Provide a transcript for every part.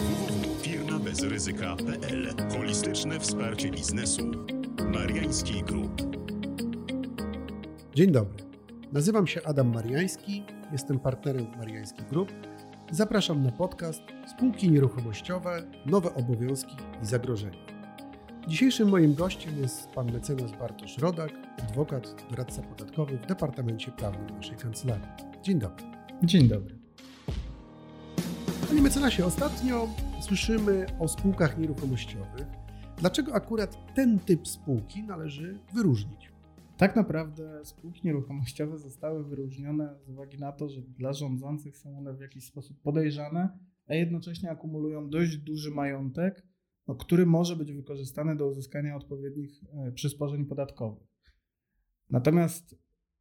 www.firmabezryzyka.pl Holistyczne wsparcie biznesu. Mariański Group. Dzień dobry. Nazywam się Adam Mariański, jestem partnerem Mariański Group. Zapraszam na podcast Spółki Nieruchomościowe, Nowe Obowiązki i Zagrożenia. Dzisiejszym moim gościem jest pan mecenas Bartosz Rodak, adwokat, doradca podatkowy w Departamencie Prawnym naszej kancelarii. Dzień dobry. Dzień dobry. Panie mecenasie, ostatnio słyszymy o spółkach nieruchomościowych. Dlaczego akurat ten typ spółki należy wyróżnić? Tak naprawdę spółki nieruchomościowe zostały wyróżnione z uwagi na to, że dla rządzących są one w jakiś sposób podejrzane, a jednocześnie akumulują dość duży majątek, no, który może być wykorzystany do uzyskania odpowiednich e, przysporzeń podatkowych. Natomiast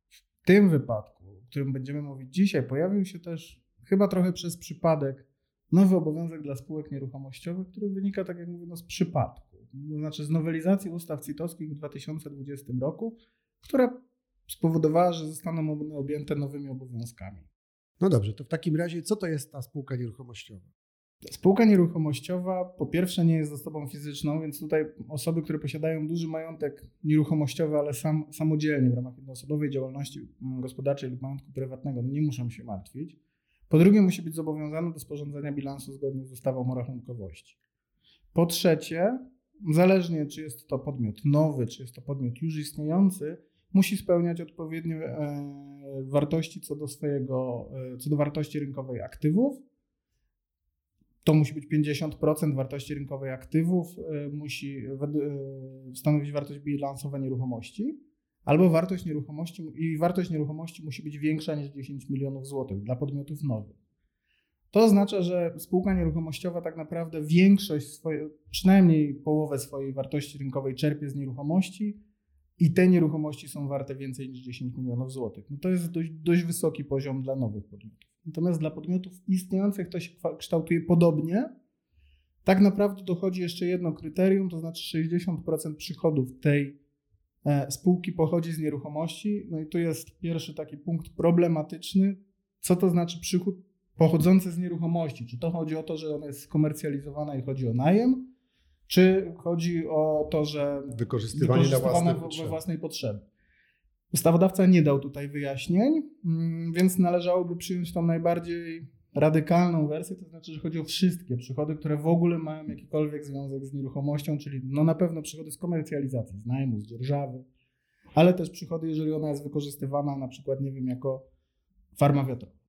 w tym wypadku, o którym będziemy mówić dzisiaj, pojawił się też chyba trochę przez przypadek nowy obowiązek dla spółek nieruchomościowych, który wynika, tak jak mówię, no, z przypadku. To znaczy z nowelizacji ustaw CIT-owskich w 2020 roku, która spowodowała, że zostaną one objęte nowymi obowiązkami. No dobrze, to w takim razie co to jest ta spółka nieruchomościowa? Spółka nieruchomościowa po pierwsze nie jest osobą fizyczną, więc tutaj osoby, które posiadają duży majątek nieruchomościowy, ale sam, samodzielnie w ramach jednoosobowej działalności gospodarczej lub majątku prywatnego, nie muszą się martwić. Po drugie, musi być zobowiązany do sporządzania bilansu zgodnie z ustawą o rachunkowości. Po trzecie, zależnie czy jest to podmiot nowy, czy jest to podmiot już istniejący, musi spełniać odpowiednie e, wartości co do swojego, e, co do wartości rynkowej aktywów. To musi być 50% wartości rynkowej aktywów, e, musi stanowić wartość bilansowa nieruchomości albo wartość nieruchomości i wartość nieruchomości musi być większa niż 10 milionów złotych dla podmiotów nowych. To oznacza, że spółka nieruchomościowa tak naprawdę większość, swoje, przynajmniej połowę swojej wartości rynkowej czerpie z nieruchomości i te nieruchomości są warte więcej niż 10 milionów złotych. No to jest dość, dość wysoki poziom dla nowych podmiotów. Natomiast dla podmiotów istniejących to się kształtuje podobnie. Tak naprawdę dochodzi jeszcze jedno kryterium, to znaczy 60% przychodów tej spółki pochodzi z nieruchomości. No i tu jest pierwszy taki punkt problematyczny. Co to znaczy przychód pochodzący z nieruchomości? Czy to chodzi o to, że ona jest skomercjalizowana i chodzi o najem? Czy chodzi o to, że wykorzystywanie na własne we własnej potrzeby? Ustawodawca nie dał tutaj wyjaśnień, mm, więc należałoby przyjąć tą najbardziej radykalną wersję, to znaczy, że chodzi o wszystkie przychody, które w ogóle mają jakikolwiek związek z nieruchomością, czyli no na pewno przychody z komercjalizacji, z najmu, z dzierżawy, ale też przychody, jeżeli ona jest wykorzystywana na przykład, nie wiem, jako farma wiatrowa.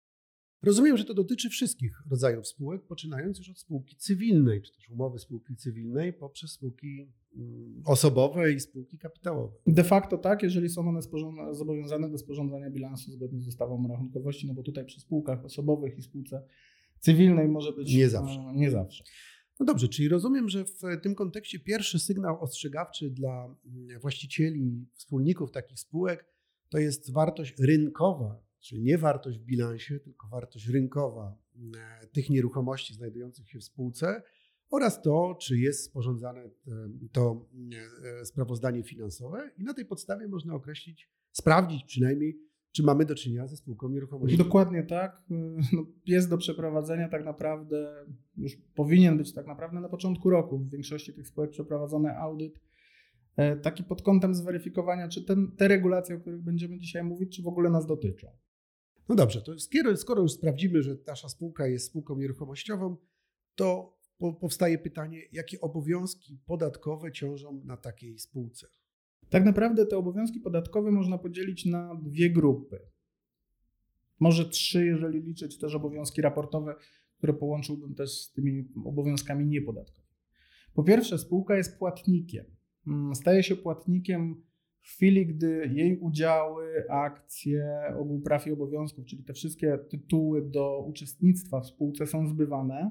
Rozumiem, że to dotyczy wszystkich rodzajów spółek, poczynając już od spółki cywilnej, czy też umowy spółki cywilnej, poprzez spółki osobowe i spółki kapitałowe. De facto tak, jeżeli są one zobowiązane do sporządzania bilansu zgodnie z ustawą o rachunkowości, no bo tutaj przy spółkach osobowych i spółce cywilnej może być nie zawsze. E, nie zawsze. No dobrze, czyli rozumiem, że w tym kontekście pierwszy sygnał ostrzegawczy dla mm, właścicieli, wspólników takich spółek to jest wartość rynkowa czyli nie wartość w bilansie, tylko wartość rynkowa e, tych nieruchomości znajdujących się w spółce oraz to, czy jest sporządzane e, to e, sprawozdanie finansowe i na tej podstawie można określić, sprawdzić przynajmniej, czy mamy do czynienia ze spółką nieruchomości. Dokładnie tak. No, jest do przeprowadzenia tak naprawdę, już powinien być tak naprawdę na początku roku w większości tych spółek przeprowadzony audyt taki pod kątem zweryfikowania, czy ten, te regulacje, o których będziemy dzisiaj mówić, czy w ogóle nas dotyczą. No dobrze, to skoro już sprawdzimy, że nasza spółka jest spółką nieruchomościową, to powstaje pytanie, jakie obowiązki podatkowe ciążą na takiej spółce? Tak naprawdę te obowiązki podatkowe można podzielić na dwie grupy. Może trzy, jeżeli liczyć też obowiązki raportowe, które połączyłbym też z tymi obowiązkami niepodatkowymi. Po pierwsze, spółka jest płatnikiem. Mm, staje się płatnikiem w chwili, gdy jej udziały, akcje, ogół praw i obowiązków, czyli te wszystkie tytuły do uczestnictwa w spółce są zbywane,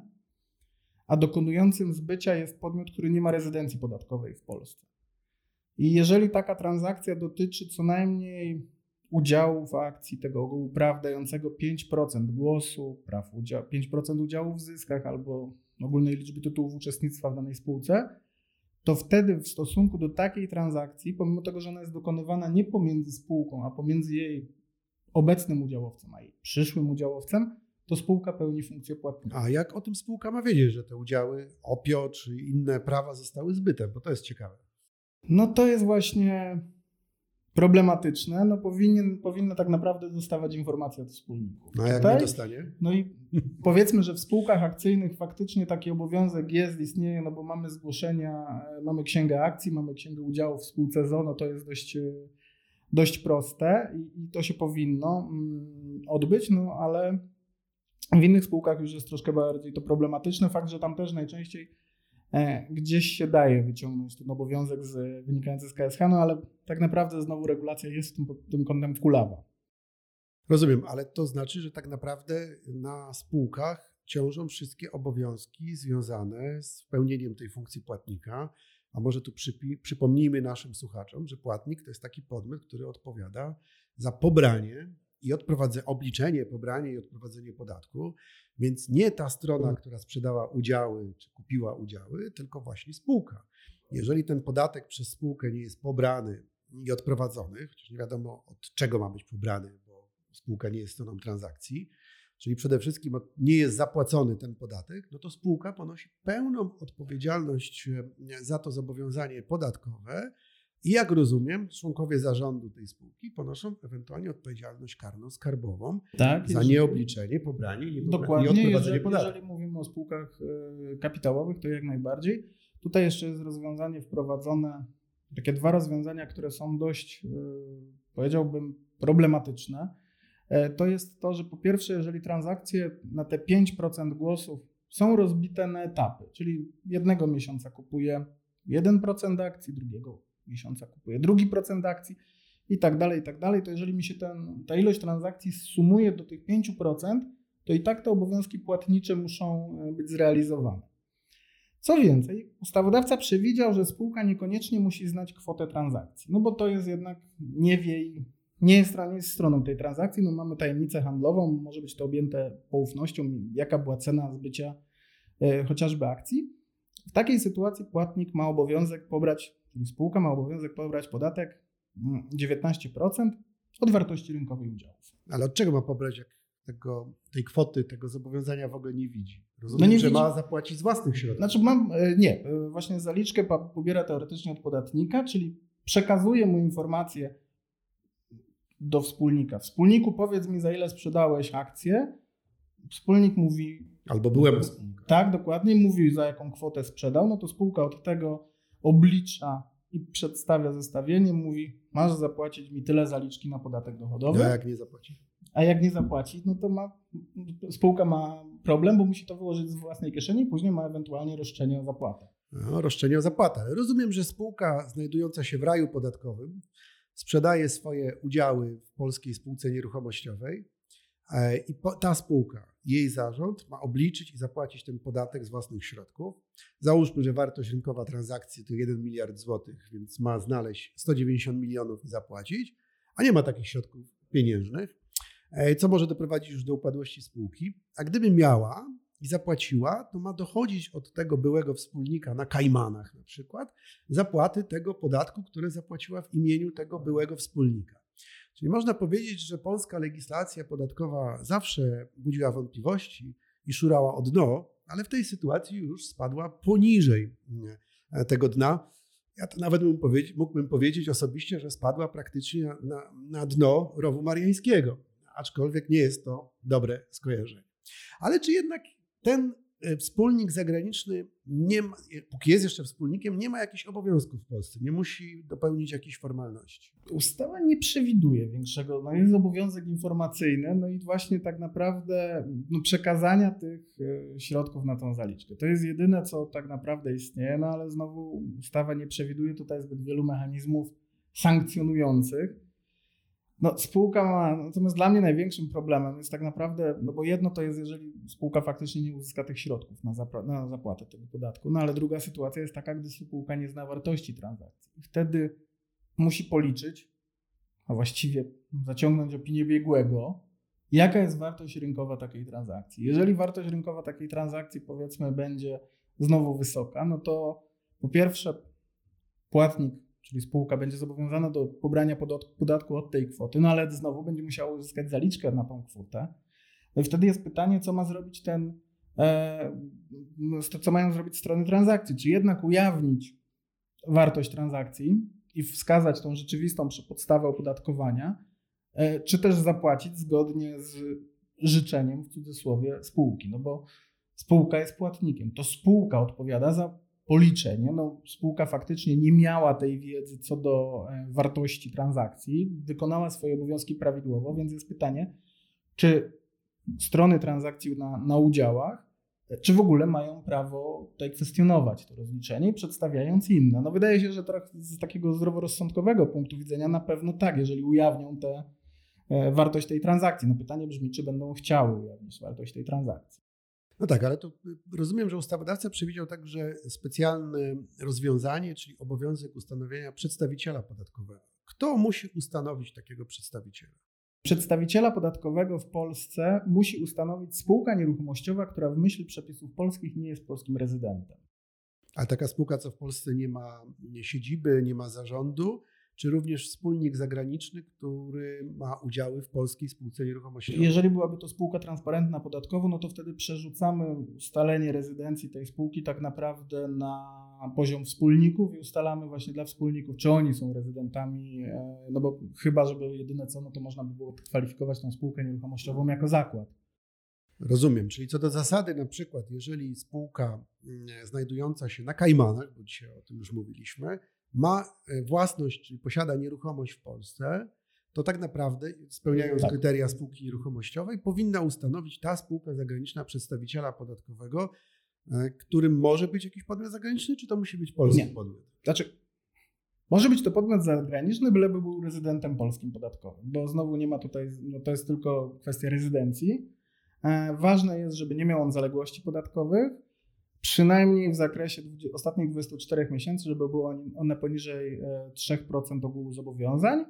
a dokonującym zbycia jest podmiot, który nie ma rezydencji podatkowej w Polsce. I jeżeli taka transakcja dotyczy co najmniej udziału w akcji tego ogółu dającego 5% głosu, praw udział, 5% udziału w zyskach albo ogólnej liczby tytułów uczestnictwa w danej spółce, to wtedy w stosunku do takiej transakcji, pomimo tego, że ona jest dokonywana nie pomiędzy spółką, a pomiędzy jej obecnym udziałowcem, a jej przyszłym udziałowcem, to spółka pełni funkcję płatnika. A jak o tym spółka ma wiedzieć, że te udziały, OPIO czy inne prawa zostały zbyte? Bo to jest ciekawe. No to jest właśnie problematyczne, no powinien, powinna tak naprawdę dostawać informacje od wspólników. No a jak Tutaj- nie dostanie? No i powiedzmy, że w spółkach akcyjnych faktycznie taki obowiązek jest, istnieje, no bo mamy zgłoszenia, e, mamy księgę akcji, mamy księgę udziałów w spółce ZO, no to jest dość, e, dość proste i, i to się powinno mm, odbyć, no ale w innych spółkach już jest troszkę bardziej to problematyczne. Fakt, że tam też najczęściej e, gdzieś się daje wyciągnąć ten obowiązek z, wynikający z KSH, no ale tak naprawdę znowu regulacja jest tym, tym kątem kulawa. Rozumiem, ale to znaczy, że tak naprawdę na spółkach ciążą wszystkie obowiązki związane z pełnieniem tej funkcji płatnika. A może tu przypomnijmy naszym słuchaczom, że płatnik to jest taki podmiot, który odpowiada za pobranie i odprowadzenie, obliczenie, pobranie i odprowadzenie podatku. Więc nie ta strona, która sprzedała udziały czy kupiła udziały, tylko właśnie spółka. Jeżeli ten podatek przez spółkę nie jest pobrany i odprowadzony, chociaż nie wiadomo od czego ma być pobrany, bo spółka nie jest stroną transakcji, czyli przede wszystkim nie jest zapłacony ten podatek, no to spółka ponosi pełną odpowiedzialność e, za to zobowiązanie podatkowe i jak rozumiem, członkowie zarządu tej spółki ponoszą ewentualnie odpowiedzialność karną skarbową Tak, za nieobliczenie, pobranie i, Dokładnie, odprowadzenie jeżeli, podatku. jeżeli mówimy o spółkach e, kapitałowych, to jak najbardziej. Tutaj jeszcze jest rozwiązanie wprowadzone, takie dwa rozwiązania, które są dość, e, powiedziałbym, problematyczne. E, To jest to, że po pierwsze, jeżeli transakcje na te 5% głosów są rozbite na etapy, czyli jednego miesiąca kupuje 1% akcji, drugiego miesiąca kupuje drugi procent akcji i tak dalej, i tak dalej, to jeżeli mi się ten, ta ilość transakcji sumuje do tych 5%, to i tak te obowiązki płatnicze muszą e, być zrealizowane. Co więcej, ustawodawca przewidział, że spółka niekoniecznie musi znać kwotę transakcji, no bo to jest jednak, nie wie i nie jest, nie jest stroną tej transakcji, no mamy tajemnicę handlową, może być to objęte poufnością, jaka była cena zbycia e, chociażby akcji. W takiej sytuacji płatnik ma obowiązek pobrać, czyli spółka ma obowiązek pobrać podatek mm, 19% od wartości rynkowej udziałów. Ale od czego ma pobrać, jak tego, tej kwoty, tego zobowiązania w ogóle nie widzi? Rozumiem, No nie że widzi. ma zapłacić z własnych środków. Znaczy mam, e, nie, e, właśnie zaliczkę pobiera teoretycznie od podatnika, czyli przekazuje mu informację do wspólnika. Wspólniku powiedz mi za ile sprzedałeś akcję. Wspólnik mówi Albo byłem wspólnikiem. tak, dokładnie, mówi za jaką kwotę sprzedał, no to spółka od tego oblicza i przedstawia zestawienie, mówi masz zapłacić mi tyle zaliczki na podatek dochodowy. A jak nie zapłaci? A jak nie zapłaci, no to ma, spółka ma problem, bo musi to wyłożyć z własnej kieszeni, później ma ewentualnie roszczenie o zapłatę. No, roszczenie o zapłatę. Rozumiem, że spółka znajdująca się w raju podatkowym sprzedaje swoje udziały w polskiej spółce nieruchomościowej e, i ta spółka, jej zarząd ma obliczyć i zapłacić ten podatek z własnych środków. Załóżmy, że wartość rynkowa transakcji to 1 miliard złotych, więc ma znaleźć 190 milionów i zapłacić, a nie ma takich środków pieniężnych, e, co może doprowadzić już do upadłości spółki. A gdyby miała, i zapłaciła, to ma dochodzić od tego byłego wspólnika na Kajmanach na przykład zapłaty tego podatku, które zapłaciła w imieniu tego byłego wspólnika. Czyli można powiedzieć, że polska legislacja podatkowa zawsze budziła wątpliwości i szurała o dno, ale w tej sytuacji już spadła poniżej mm, tego dna. Ja to nawet powiedzieć, mógłbym powiedzieć osobiście, że spadła praktycznie na, na, na dno rowu mariańskiego, aczkolwiek nie jest to dobre skojarzenie. Ale czy jednak ten e, wspólnik zagraniczny, nie ma, póki jest jeszcze wspólnikiem, nie ma jakichś obowiązków w Polsce, nie musi dopełnić jakichś formalności. Ustawa nie przewiduje większego, no jest obowiązek informacyjny, no i właśnie tak naprawdę no przekazania tych e, środków na tą zaliczkę. To jest jedyne, co tak naprawdę istnieje, no ale znowu ustawa nie przewiduje tutaj zbyt wielu mechanizmów sankcjonujących. No, spółka ma, natomiast dla mnie największym problemem jest tak naprawdę, no bo jedno to jest, jeżeli spółka faktycznie nie uzyska tych środków na, zapra- na zapłatę tego podatku, no ale druga sytuacja jest taka, gdy spółka nie zna wartości transakcji. Wtedy musi policzyć, a właściwie zaciągnąć opinię biegłego, jaka jest wartość rynkowa takiej transakcji. Jeżeli wartość rynkowa takiej transakcji, powiedzmy, będzie znowu wysoka, no to po pierwsze płatnik, czyli spółka, będzie zobowiązana do pobrania podat- podatku od tej kwoty, no ale znowu będzie musiała uzyskać zaliczkę na tą kwotę. No i wtedy jest pytanie, co ma zrobić ten, e, co mają zrobić strony transakcji. Czy jednak ujawnić wartość transakcji i wskazać tą rzeczywistą podstawę opodatkowania, e, czy też zapłacić zgodnie z życzeniem, w cudzysłowie, spółki. No bo spółka jest płatnikiem. To spółka odpowiada za policzenie. No, spółka faktycznie nie miała tej wiedzy co do e, wartości transakcji, wykonała swoje obowiązki prawidłowo, więc jest pytanie, czy strony transakcji na, na udziałach, e, czy w ogóle mają prawo tutaj kwestionować to rozliczenie, przedstawiając inne. No wydaje się, że z takiego zdroworozsądkowego punktu widzenia na pewno tak, jeżeli ujawnią tę e, wartość tej transakcji. No pytanie brzmi, czy będą chciały ujawnić wartość tej transakcji. No tak, ale to y, rozumiem, że ustawodawca przewidział także specjalne rozwiązanie, czyli obowiązek ustanowienia przedstawiciela podatkowego. Kto musi ustanowić takiego przedstawiciela? Przedstawiciela podatkowego w Polsce musi ustanowić spółka nieruchomościowa, która w myśl przepisów polskich nie jest polskim rezydentem. A taka spółka, co w Polsce nie ma siedziby, nie ma zarządu, czy również wspólnik zagraniczny, który ma udziały w polskiej spółce nieruchomościowej. Jeżeli byłaby to spółka transparentna podatkowo, no to wtedy przerzucamy ustalenie rezydencji tej spółki tak naprawdę na poziom wspólników i ustalamy właśnie dla wspólników, czy oni są rezydentami, e, no bo chyba, żeby jedyne co, no to można by było kwalifikować tą spółkę nieruchomościową jako zakład. Rozumiem, czyli co do zasady, na przykład, jeżeli spółka mm, znajdująca się na Kajmanach, bo dzisiaj o tym już mówiliśmy, ma e, własność, czyli posiada nieruchomość w Polsce, to tak naprawdę, spełniając tak. kryteria spółki nieruchomościowej, powinna ustanowić ta spółka zagraniczna przedstawiciela podatkowego, e, którym może być jakiś podmiot zagraniczny, czy to musi być polski Nie. podmiot? Znaczy, może być to podmiot zagraniczny, byleby był rezydentem polskim podatkowym, bo znowu nie ma tutaj, no to jest tylko kwestia rezydencji. E, ważne jest, żeby nie miał on zaległości podatkowych, przynajmniej w zakresie ostatnich 24 miesięcy, żeby były one poniżej 3% e, ogółu zobowiązań,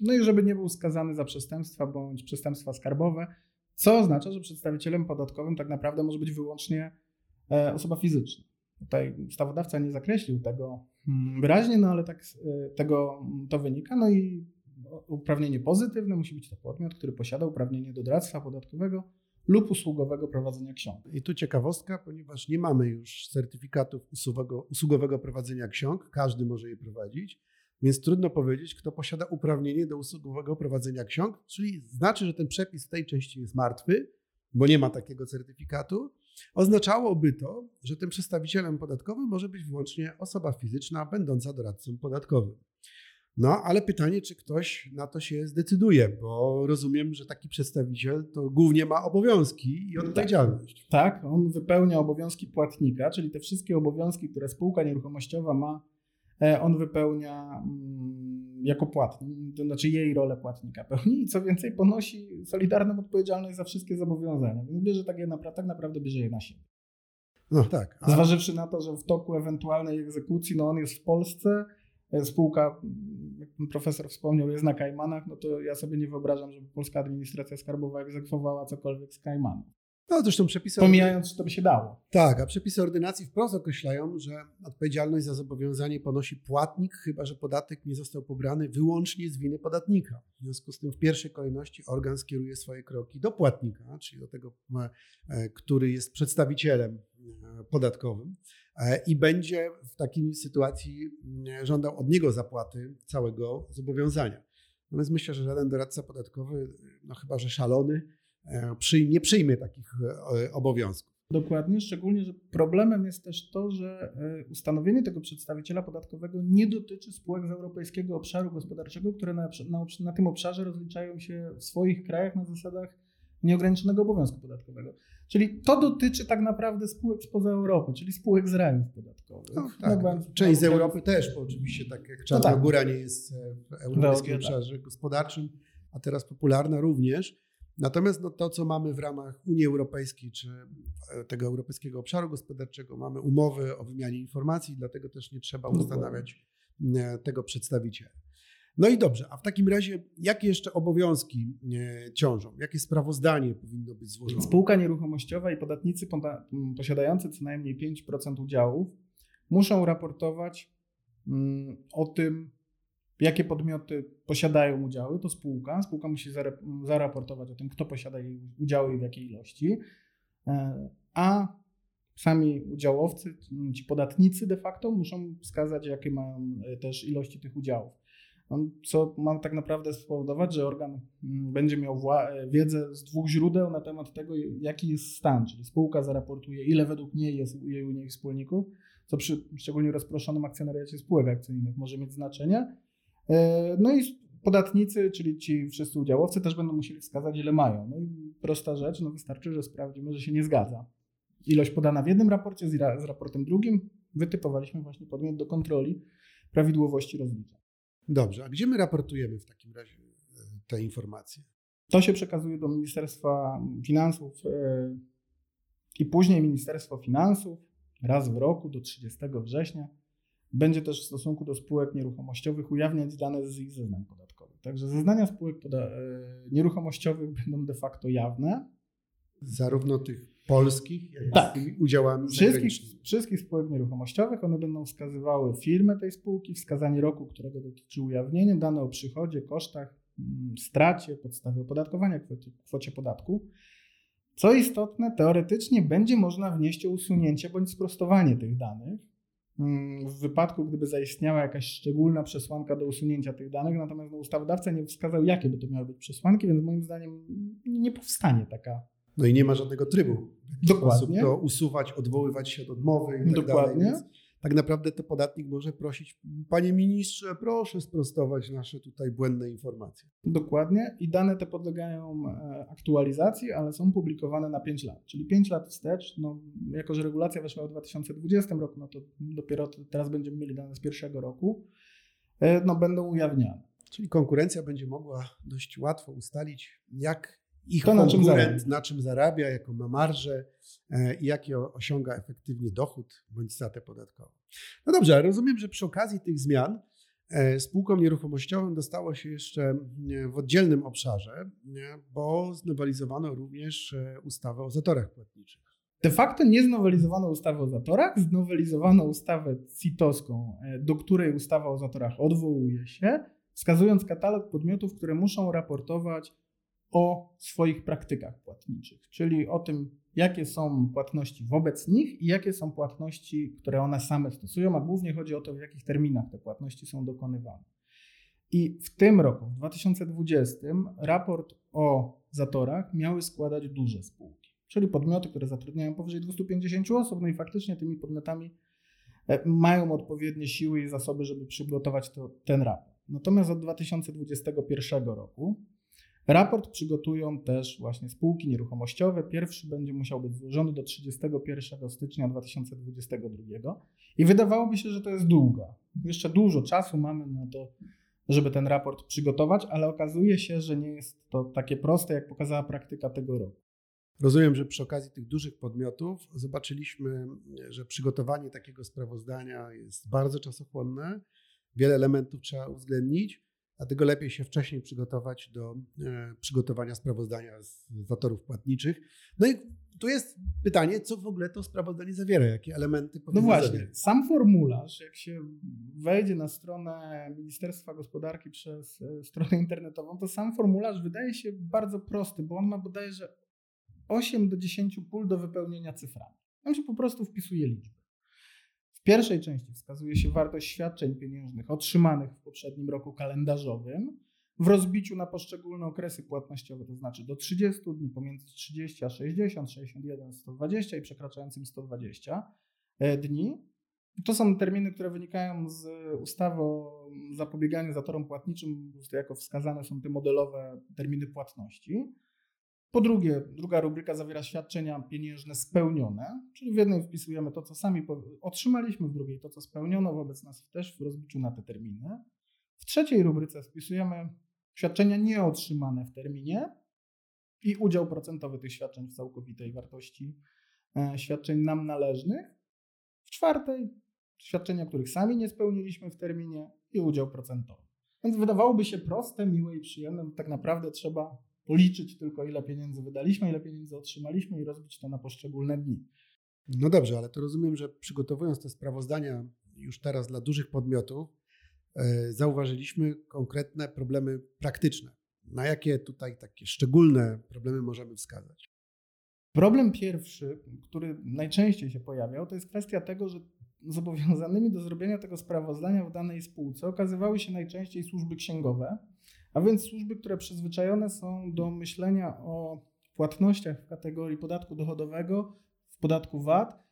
no i żeby nie był skazany za przestępstwa bądź przestępstwa skarbowe, co oznacza, że przedstawicielem podatkowym tak naprawdę może być wyłącznie e, osoba fizyczna. Tutaj ustawodawca nie zakreślił tego mm, wyraźnie, no ale tak e, tego to wynika. No i uprawnienie pozytywne musi być to podmiot, który posiada uprawnienie do doradztwa podatkowego lub usługowego prowadzenia ksiąg. I tu ciekawostka, ponieważ nie mamy już certyfikatów usługowego, usługowego prowadzenia ksiąg, każdy może je prowadzić, więc trudno powiedzieć, kto posiada uprawnienie do usługowego prowadzenia ksiąg, czyli znaczy, że ten przepis w tej części jest martwy, bo nie ma takiego certyfikatu. Oznaczałoby to, że tym przedstawicielem podatkowym może być wyłącznie osoba fizyczna będąca doradcą podatkowym. No, ale pytanie, czy ktoś na to się zdecyduje, bo rozumiem, że taki przedstawiciel to głównie ma obowiązki i tak. odpowiedzialność. Tak, tak, on wypełnia obowiązki płatnika, czyli te wszystkie obowiązki, które spółka nieruchomościowa ma, e, on wypełnia mm, jako płatnik, to znaczy jej rolę płatnika pełni i co więcej ponosi solidarną odpowiedzialność za wszystkie zobowiązania, więc bierze tak, naprawdę, tak naprawdę bierze je na siebie. No tak. A... Zważywszy na to, że w toku ewentualnej egzekucji, no on jest w Polsce, spółka jak pan profesor wspomniał, jest na Kajmanach, no to ja sobie nie wyobrażam, żeby polska administracja skarbowa egzekwowała cokolwiek z Kajmanów. No zresztą przepisy... Pomijając, czy to by się dało. Tak, a przepisy ordynacji wprost określają, że odpowiedzialność za zobowiązanie ponosi płatnik, chyba że podatek nie został pobrany wyłącznie z winy podatnika. W związku z tym w pierwszej kolejności organ skieruje swoje kroki do płatnika, czyli do tego, e, który jest przedstawicielem e, podatkowym. E, i będzie w takiej sytuacji mm, żądał od niego zapłaty całego zobowiązania. Natomiast myślę, że żaden doradca podatkowy, no chyba że szalony, e, nie przyjmie takich e, obowiązków. Dokładnie, szczególnie, że problemem jest też to, że ustanowienie tego przedstawiciela podatkowego nie dotyczy spółek z Europejskiego Obszaru Gospodarczego, które na, na, na tym obszarze rozliczają się w swoich krajach na zasadach nieograniczonego obowiązku podatkowego. Czyli to dotyczy tak naprawdę spółek spoza Europy, czyli spółek z rajów podatkowych. No, tak. No, Część z Europy też, bo oczywiście tak jak Czarna no tak. Góra nie jest e, w europejskim tak. obszarze tak. gospodarczym, a teraz popularna również. Natomiast no, to, co mamy w ramach Unii Europejskiej czy e, tego Europejskiego Obszaru Gospodarczego, mamy umowy o wymianie informacji, dlatego też nie trzeba ustanawiać e, tego przedstawiciela. No i dobrze, a w takim razie jakie jeszcze obowiązki e, ciążą? Jakie sprawozdanie powinno być złożone? Spółka nieruchomościowa i podatnicy posiadający co najmniej 5% udziałów muszą raportować o tym, jakie podmioty posiadają udziały, to spółka. Spółka musi zaraportować o tym, kto posiada jej udziały i w jakiej ilości. E, a sami udziałowcy, ci podatnicy de facto muszą wskazać, jakie mają e, też ilości tych udziałów. Co ma tak naprawdę spowodować, że organ mm, będzie miał wiedzę z dwóch źródeł na temat tego, jaki jest stan, czyli spółka zaraportuje, ile według niej jest jej u niej wspólników, co przy szczególnie rozproszonym akcjonariacie spółek akcyjnych może mieć znaczenie. E, no i podatnicy, czyli ci wszyscy udziałowcy też będą musieli wskazać, ile mają. No i prosta rzecz, no wystarczy, że sprawdzimy, że się nie zgadza. Ilość podana w jednym raporcie z, z raportem drugim, wytypowaliśmy właśnie podmiot do kontroli prawidłowości rozliczeń. Dobrze, a gdzie my raportujemy w takim razie e, te informacje? To się przekazuje do Ministerstwa Finansów e, i później Ministerstwo Finansów raz w roku do 30 września będzie też w stosunku do spółek nieruchomościowych ujawniać dane z ich zeznań podatkowych. Także zeznania spółek e, nieruchomościowych będą de facto jawne. Zarówno tych polskich, tak. udziałami wszystkich, wszystkich spółek nieruchomościowych. One będą wskazywały firmę tej spółki, wskazanie roku, którego dotyczy ujawnienie, dane o przychodzie, kosztach, mm, stracie, podstawie opodatkowania, kwocie, kwocie podatku. Co istotne, teoretycznie będzie można wnieść o usunięcie bądź sprostowanie tych danych mm, w wypadku, gdyby zaistniała jakaś szczególna przesłanka do usunięcia tych danych, natomiast no, ustawodawca nie wskazał, jakie by to miały być przesłanki, więc moim zdaniem nie powstanie taka no i nie ma żadnego trybu. Dokładnie. To usuwać, odwoływać się od odmowy i tak Dokładnie. Dalej. tak naprawdę to podatnik może prosić, panie ministrze, proszę sprostować nasze tutaj błędne informacje. Dokładnie i dane te podlegają e, aktualizacji, ale są publikowane na 5 lat, czyli 5 lat wstecz, no, jako że regulacja weszła w 2020 roku, no to dopiero teraz będziemy mieli dane z pierwszego roku, e, no będą ujawniane. Czyli konkurencja będzie mogła dość łatwo ustalić, jak ich to na czym, zarabia. na czym zarabia, jaką ma marżę e, i jaki osiąga efektywnie dochód bądź stratę podatkową. No dobrze, rozumiem, że przy okazji tych zmian e, spółkom nieruchomościowym dostało się jeszcze e, w oddzielnym obszarze, bo znowelizowano również ustawę o zatorach płatniczych. De facto nie znowelizowano ustawy o zatorach, znowelizowano ustawę CIT-owską, do której ustawa o zatorach odwołuje się, wskazując katalog podmiotów, które muszą raportować o swoich praktykach płatniczych, czyli o tym, jakie są płatności wobec nich i jakie są płatności, które one same stosują, a głównie chodzi o to, w jakich terminach te płatności są dokonywane. I w tym roku, w 2020, raport o zatorach miały składać duże spółki, czyli podmioty, które zatrudniają powyżej 250 osób, no i faktycznie tymi podmiotami e, mają odpowiednie siły i zasoby, żeby przygotować to, ten raport. Natomiast od 2021 roku Raport przygotują też właśnie spółki nieruchomościowe. Pierwszy będzie musiał być złożony do 31 stycznia 2022 i wydawałoby się, że to jest długo. Jeszcze dużo czasu mamy na to, żeby ten raport przygotować, ale okazuje się, że nie jest to takie proste, jak pokazała praktyka tego roku. Rozumiem, że przy okazji tych dużych podmiotów zobaczyliśmy, że przygotowanie takiego sprawozdania jest bardzo czasochłonne. Wiele elementów trzeba uwzględnić. Dlatego lepiej się wcześniej przygotować do e, przygotowania sprawozdania z zatorów płatniczych. No i tu jest pytanie, co w ogóle to sprawozdanie zawiera, jakie elementy powinno No właśnie, zawierać. sam formularz, jak się wejdzie na stronę Ministerstwa Gospodarki przez e, stronę internetową, to sam formularz wydaje się bardzo prosty, bo on ma bodajże 8 do 10 pól do wypełnienia cyframi. On się po prostu wpisuje liczby. W pierwszej części wskazuje się wartość świadczeń pieniężnych otrzymanych w poprzednim roku kalendarzowym w rozbiciu na poszczególne okresy płatnościowe, to znaczy do 30 dni, pomiędzy 30 a 60, 61, 120 i przekraczającym 120 e, dni. To są terminy, które wynikają z ustawy o zapobieganiu zatorom płatniczym, jako wskazane są te modelowe terminy płatności. Po drugie, druga rubryka zawiera świadczenia pieniężne spełnione, czyli w jednej wpisujemy to, co sami otrzymaliśmy, w drugiej to, co spełniono wobec nas też w rozbiciu na te terminy. W trzeciej rubryce wpisujemy świadczenia nieotrzymane w terminie i udział procentowy tych świadczeń w całkowitej wartości e, świadczeń nam należnych. W czwartej świadczenia, których sami nie spełniliśmy w terminie i udział procentowy. Więc wydawałoby się proste, miłe i przyjemne, tak naprawdę trzeba policzyć tylko, ile pieniędzy wydaliśmy, ile pieniędzy otrzymaliśmy i rozbić to na poszczególne dni. No dobrze, ale to rozumiem, że przygotowując te sprawozdania już teraz dla dużych podmiotów, e, zauważyliśmy konkretne problemy praktyczne. Na jakie tutaj takie szczególne problemy możemy wskazać? Problem pierwszy, który najczęściej się pojawiał, to jest kwestia tego, że zobowiązanymi do zrobienia tego sprawozdania w danej spółce okazywały się najczęściej służby księgowe, a więc służby, które przyzwyczajone są do myślenia o płatnościach w kategorii podatku dochodowego, w podatku VAT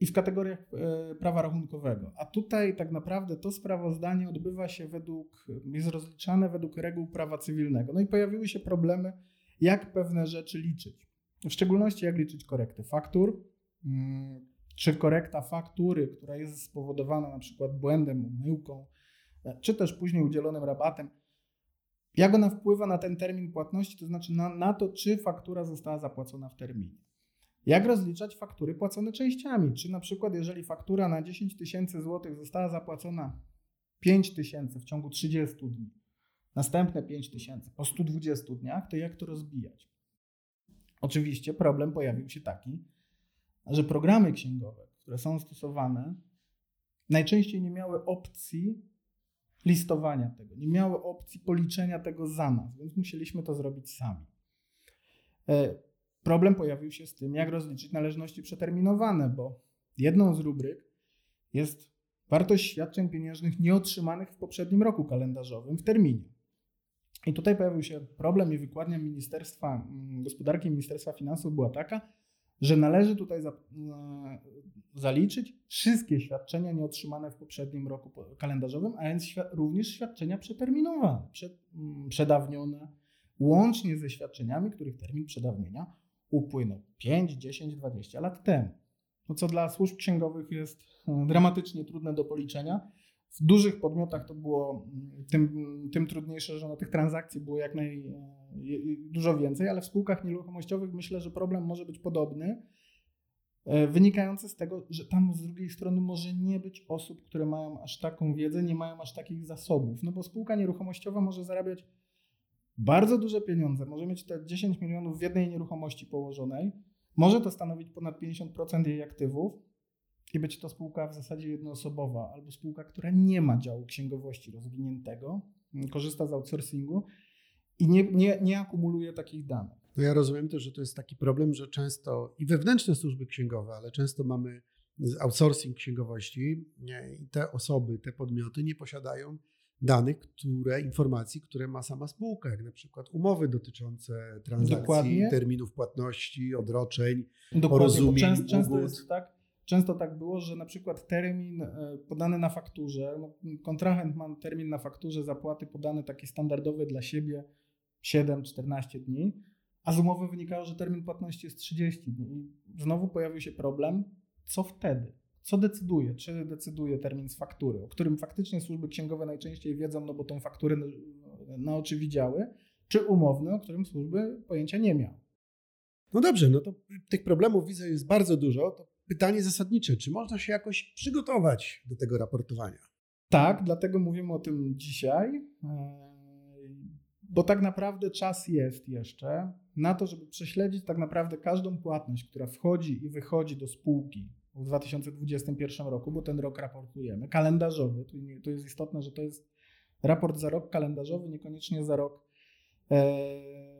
i w kategoriach e, prawa rachunkowego. A tutaj tak naprawdę to sprawozdanie odbywa się według, jest rozliczane według reguł prawa cywilnego. No i pojawiły się problemy, jak pewne rzeczy liczyć. W szczególności jak liczyć korekty faktur, mm, czy korekta faktury, która jest spowodowana na przykład błędem, umyłką, e, czy też później udzielonym rabatem, jak ona wpływa na ten termin płatności, to znaczy na, na to, czy faktura została zapłacona w terminie. Jak rozliczać faktury płacone częściami? Czy na przykład, jeżeli faktura na 10 tysięcy złotych została zapłacona 5 tysięcy w ciągu 30 dni, następne 5 tysięcy po 120 dniach, to jak to rozbijać? Oczywiście problem pojawił się taki, że programy księgowe, które są stosowane, najczęściej nie miały opcji listowania tego, nie miały opcji policzenia tego za nas, więc musieliśmy to zrobić sami. E, problem pojawił się z tym, jak rozliczyć należności przeterminowane, bo jedną z rubryk jest wartość świadczeń pieniężnych nieotrzymanych w poprzednim roku kalendarzowym w terminie. I tutaj pojawił się problem i wykładnia Ministerstwa mm, Gospodarki Ministerstwa Finansów była taka, że należy tutaj za, e, zaliczyć wszystkie świadczenia nieotrzymane w poprzednim roku kalendarzowym, a więc również świadczenia przeterminowane, mm, przedawnione, łącznie ze świadczeniami, których termin przedawnienia upłynął 5, 10, 20 lat temu. No co dla służb księgowych jest e, dramatycznie trudne do policzenia. W dużych podmiotach to było mm, tym, tym trudniejsze, że na tych transakcji było jak naj, e, dużo więcej, ale w spółkach nieruchomościowych myślę, że problem może być podobny, e, wynikający z tego, że tam z drugiej strony może nie być osób, które mają aż taką wiedzę, nie mają aż takich zasobów. No bo spółka nieruchomościowa może zarabiać bardzo duże pieniądze, może mieć te 10 milionów w jednej nieruchomości położonej, może to stanowić ponad 50% jej aktywów i być to spółka w zasadzie jednoosobowa albo spółka, która nie ma działu księgowości rozwiniętego, korzysta z outsourcingu i nie, nie, nie akumuluje takich danych. No ja rozumiem też, że to jest taki problem, że często i wewnętrzne służby księgowe, ale często mamy outsourcing księgowości i te osoby, te podmioty nie posiadają danych, które, informacji, które ma sama spółka, jak na przykład umowy dotyczące transakcji, Dokładnie. terminów płatności, odroczeń, Dokładnie, porozumień, często, często jest tak, Często tak było, że na przykład termin e, podany na fakturze, no, kontrahent ma termin na fakturze zapłaty podany taki standardowy dla siebie 7-14 dni, a z umowy wynikało, że termin płatności jest 30 dni. Znowu pojawił się problem, co wtedy? Co decyduje? Czy decyduje termin z faktury, o którym faktycznie służby księgowe najczęściej wiedzą, no bo tą fakturę na oczy widziały, czy umowny, o którym służby pojęcia nie miały? No dobrze, no to tych problemów widzę jest bardzo dużo. To pytanie zasadnicze, czy można się jakoś przygotować do tego raportowania? Tak, dlatego mówimy o tym dzisiaj, e, bo tak naprawdę czas jest jeszcze na to, żeby prześledzić tak naprawdę każdą płatność, która wchodzi i wychodzi do spółki w 2021 roku, bo ten rok raportujemy, kalendarzowy. To jest istotne, że to jest raport za rok kalendarzowy, niekoniecznie za rok e,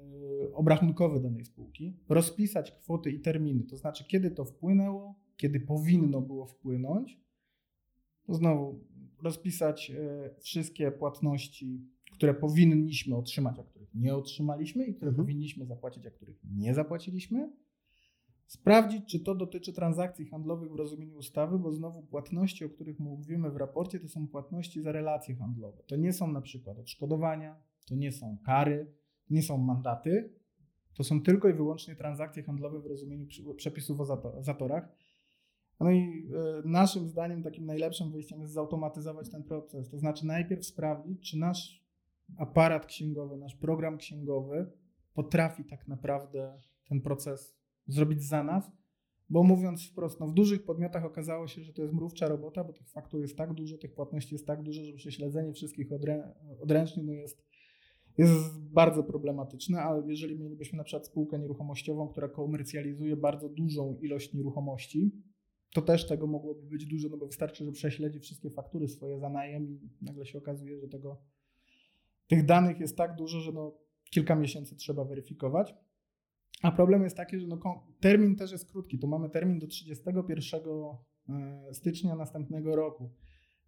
obrachunkowy danej spółki, rozpisać kwoty i terminy, to znaczy kiedy to wpłynęło, kiedy powinno było wpłynąć. Znowu rozpisać e, wszystkie płatności, które powinniśmy otrzymać, a których nie otrzymaliśmy i które mhm. powinniśmy zapłacić, a których nie zapłaciliśmy. Sprawdzić, czy to dotyczy transakcji handlowych w rozumieniu ustawy, bo znowu płatności, o których mówimy w raporcie, to są płatności za relacje handlowe. To nie są na przykład odszkodowania, to nie są kary, nie są mandaty, to są tylko i wyłącznie transakcje handlowe w rozumieniu przepisów o zatorach. No i e, naszym zdaniem takim najlepszym wyjściem jest zautomatyzować ten proces. To znaczy najpierw sprawdzić, czy nasz aparat księgowy, nasz program księgowy potrafi tak naprawdę ten proces zrobić za nas, bo mówiąc wprost, no w dużych podmiotach okazało się, że to jest mrówcza robota, bo tych faktur jest tak dużo, tych płatności jest tak dużo, że prześledzenie wszystkich odrę odręcznie no jest jest bardzo problematyczne, a jeżeli mielibyśmy na przykład spółkę nieruchomościową, która komercjalizuje bardzo dużą ilość nieruchomości, to też tego mogłoby być dużo, no bo wystarczy, że prześledzi wszystkie faktury swoje za najem i nagle się okazuje, że tego, tych danych jest tak dużo, że no kilka miesięcy trzeba weryfikować. A problem jest taki, że no, termin też jest krótki. Tu mamy termin do 31 e, stycznia następnego roku.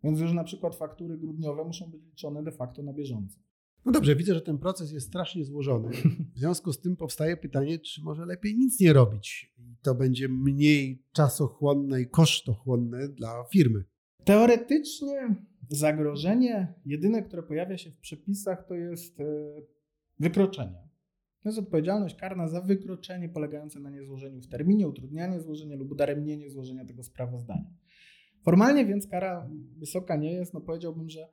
Więc już na przykład faktury grudniowe muszą być liczone de facto na bieżąco. No dobrze, widzę, że ten proces jest strasznie złożony. W związku z tym powstaje pytanie, czy może lepiej nic nie robić i to będzie mniej czasochłonne i kosztochłonne dla firmy. Teoretycznie zagrożenie jedyne, które pojawia się w przepisach, to jest e, wykroczenie. To jest odpowiedzialność karna za wykroczenie polegające na niezłożeniu w terminie, utrudnianie złożenia lub udaremnienie złożenia tego sprawozdania. Formalnie więc kara wysoka nie jest. No powiedziałbym, że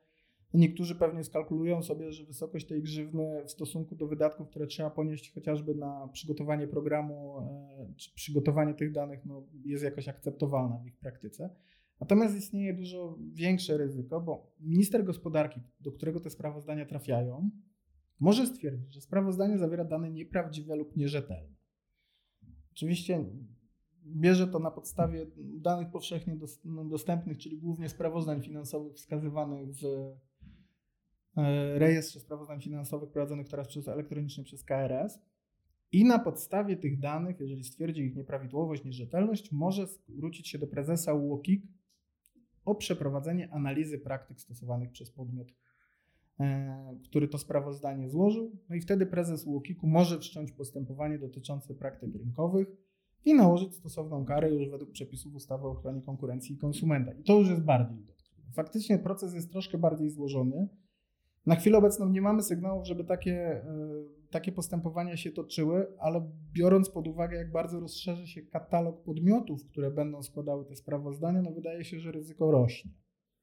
niektórzy pewnie skalkulują sobie, że wysokość tej grzywny w stosunku do wydatków, które trzeba ponieść chociażby na przygotowanie programu e, czy przygotowanie tych danych, no, jest jakoś akceptowalna w ich praktyce. Natomiast istnieje dużo większe ryzyko, bo minister gospodarki, do którego te sprawozdania trafiają, może stwierdzić, że sprawozdanie zawiera dane nieprawdziwe lub nierzetelne. Oczywiście bierze to na podstawie danych powszechnie no, dostępnych, czyli głównie sprawozdań finansowych wskazywanych w rejestrze sprawozdań finansowych prowadzonych teraz przez, elektronicznie przez KRS. I na podstawie tych danych, jeżeli stwierdzi ich nieprawidłowość, nierzetelność, może zwrócić się do prezesa UOKiK o przeprowadzenie analizy praktyk stosowanych przez podmiot E, który to sprawozdanie złożył. No i wtedy prezes UOKiK-u może wszcząć postępowanie dotyczące praktyk rynkowych i nałożyć stosowną karę już według przepisów ustawy o ochronie konkurencji i konsumenta. I to już jest bardziej. Faktycznie proces jest troszkę bardziej złożony. Na chwilę obecną nie mamy sygnałów, żeby takie, e, takie postępowania się toczyły, ale biorąc pod uwagę, jak bardzo rozszerzy się katalog podmiotów, które będą składały te sprawozdania, no wydaje się, że ryzyko rośnie.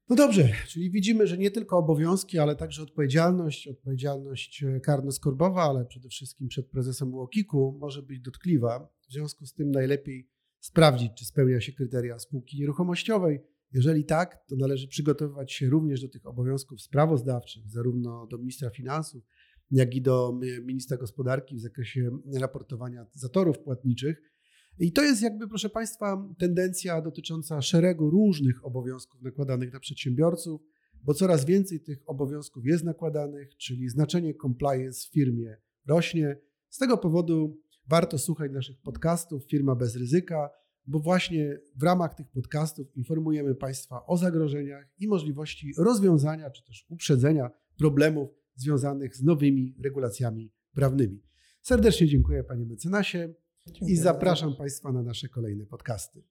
No dobrze, czyli widzimy, że nie tylko obowiązki, ale także odpowiedzialność, odpowiedzialność e, karno-skorbowa, ale przede wszystkim przed prezesem UOKiK-u może być dotkliwa. W związku z tym najlepiej sprawdzić, czy spełnia się kryteria spółki nieruchomościowej. Jeżeli tak, to należy przygotowywać się również do tych obowiązków sprawozdawczych, zarówno do ministra finansów, jak i do ministra gospodarki w zakresie raportowania zatorów płatniczych. I to jest jakby, proszę Państwa, tendencja dotycząca szeregu różnych obowiązków nakładanych na przedsiębiorców, bo coraz więcej tych obowiązków jest nakładanych, czyli znaczenie compliance w firmie rośnie. Z tego powodu warto słuchać naszych podcastów. Firma bez ryzyka, bo właśnie w ramach tych podcastów informujemy Państwa o zagrożeniach i możliwości rozwiązania czy też uprzedzenia problemów związanych z nowymi regulacjami prawnymi. Serdecznie dziękuję Panie mecenasie. Dziękuję I zapraszam bardzo. Państwa na nasze kolejne podcasty.